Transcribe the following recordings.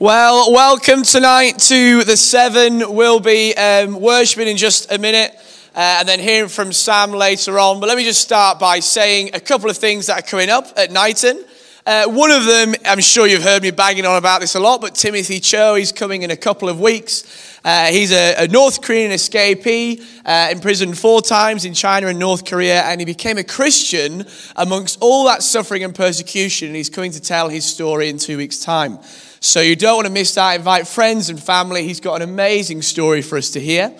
Well, welcome tonight to the Seven. We'll be um, worshipping in just a minute uh, and then hearing from Sam later on. But let me just start by saying a couple of things that are coming up at Knighton. Uh, one of them, I'm sure you've heard me banging on about this a lot, but Timothy Cho, he's coming in a couple of weeks. Uh, he's a, a, North Korean escapee, uh, imprisoned four times in China and North Korea, and he became a Christian amongst all that suffering and persecution. And he's coming to tell his story in two weeks' time. So you don't want to miss that. Invite friends and family. He's got an amazing story for us to hear.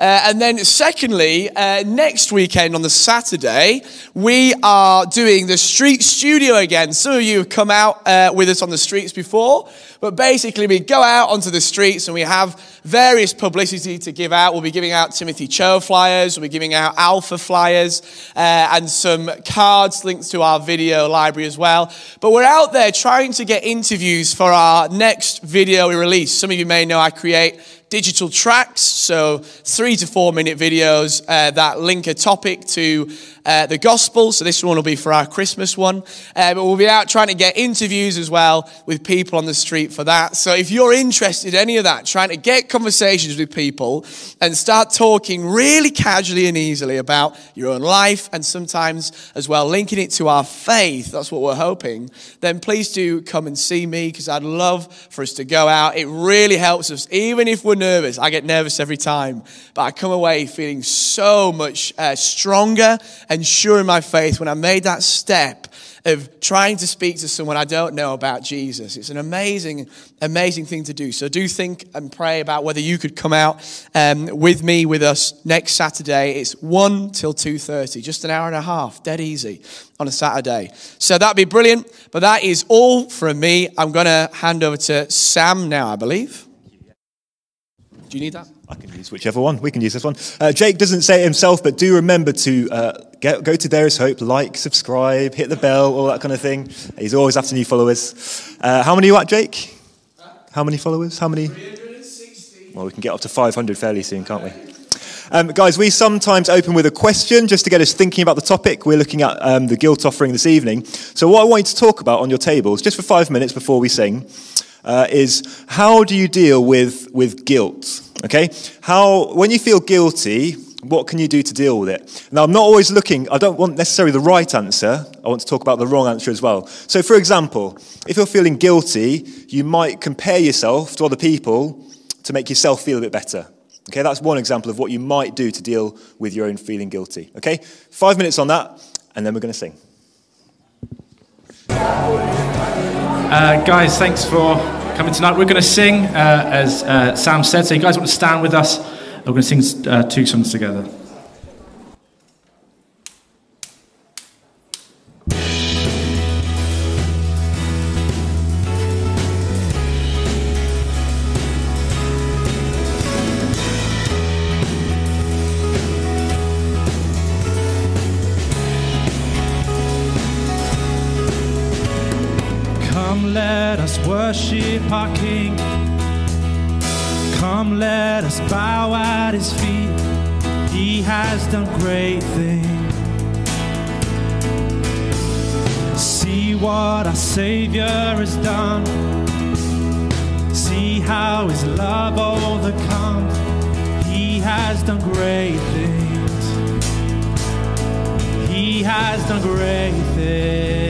Uh, and then, secondly, uh, next weekend on the Saturday, we are doing the street studio again. Some of you have come out uh, with us on the streets before, but basically, we go out onto the streets and we have various publicity to give out. We'll be giving out Timothy Cho flyers, we'll be giving out Alpha flyers, uh, and some cards linked to our video library as well. But we're out there trying to get interviews for our next video we release. Some of you may know I create digital tracts, so three to four minute videos uh, that link a topic to uh, the gospel. So this one will be for our Christmas one. Uh, but we'll be out trying to get interviews as well with people on the street for that. So if you're interested in any of that, trying to get conversations with people and start talking really casually and easily about your own life and sometimes as well linking it to our faith, that's what we're hoping, then please do come and see me because I'd love for us to go out. It really helps us, even if we're nervous. I get nervous every time, but I come away feeling so much uh, stronger and sure in my faith when I made that step of trying to speak to someone I don't know about Jesus. It's an amazing, amazing thing to do. So do think and pray about whether you could come out um, with me, with us next Saturday. It's 1 till 2.30, just an hour and a half, dead easy on a Saturday. So that'd be brilliant. But that is all from me. I'm going to hand over to Sam now, I believe. Do you need that? I can use whichever one. We can use this one. Uh, Jake doesn't say it himself, but do remember to uh, get, go to There Is Hope, like, subscribe, hit the bell, all that kind of thing. He's always after new followers. Uh, how many are you at, Jake? How many followers? How many? 360. Well, we can get up to 500 fairly soon, can't we? Um, guys, we sometimes open with a question just to get us thinking about the topic. We're looking at um, the guilt offering this evening. So, what I want you to talk about on your tables, just for five minutes before we sing, uh, is how do you deal with, with guilt? Okay? How, when you feel guilty, what can you do to deal with it? Now, I'm not always looking, I don't want necessarily the right answer. I want to talk about the wrong answer as well. So, for example, if you're feeling guilty, you might compare yourself to other people to make yourself feel a bit better. Okay, that's one example of what you might do to deal with your own feeling guilty. Okay, five minutes on that, and then we're going to sing. Uh, guys, thanks for coming tonight. We're going to sing, uh, as uh, Sam said. So, you guys want to stand with us? We're going to sing uh, two songs together. Worship our King. Come, let us bow at his feet. He has done great things. See what our Savior has done. See how his love overcomes. He has done great things. He has done great things.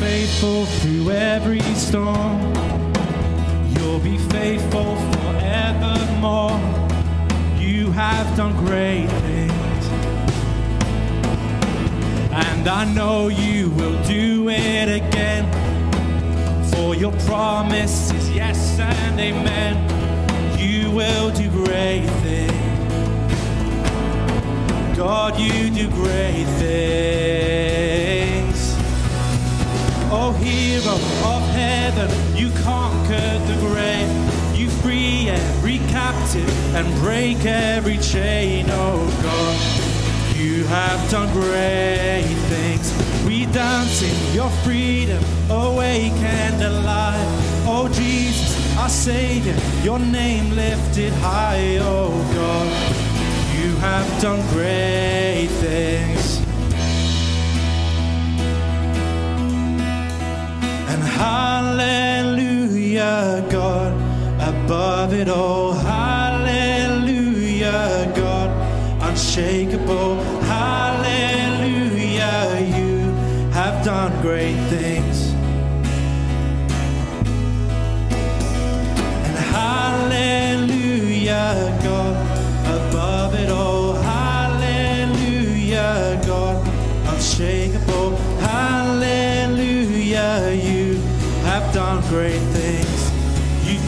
Faithful through every storm. You'll be faithful forevermore. You have done great things. And I know you will do it again. For your promise is yes and amen. You will do great things. God, you do great things. Hero of heaven, you conquered the grave. You free every captive and break every chain. Oh, God, you have done great things. We dance in your freedom, awake and alive. Oh, Jesus, our Savior, your name lifted high. Oh, God, you have done great things. God, above it all. Hallelujah, God, unshakable. Hallelujah, you have done great things. And hallelujah, God, above it all. Hallelujah, God, unshakable. Hallelujah, you have done great things.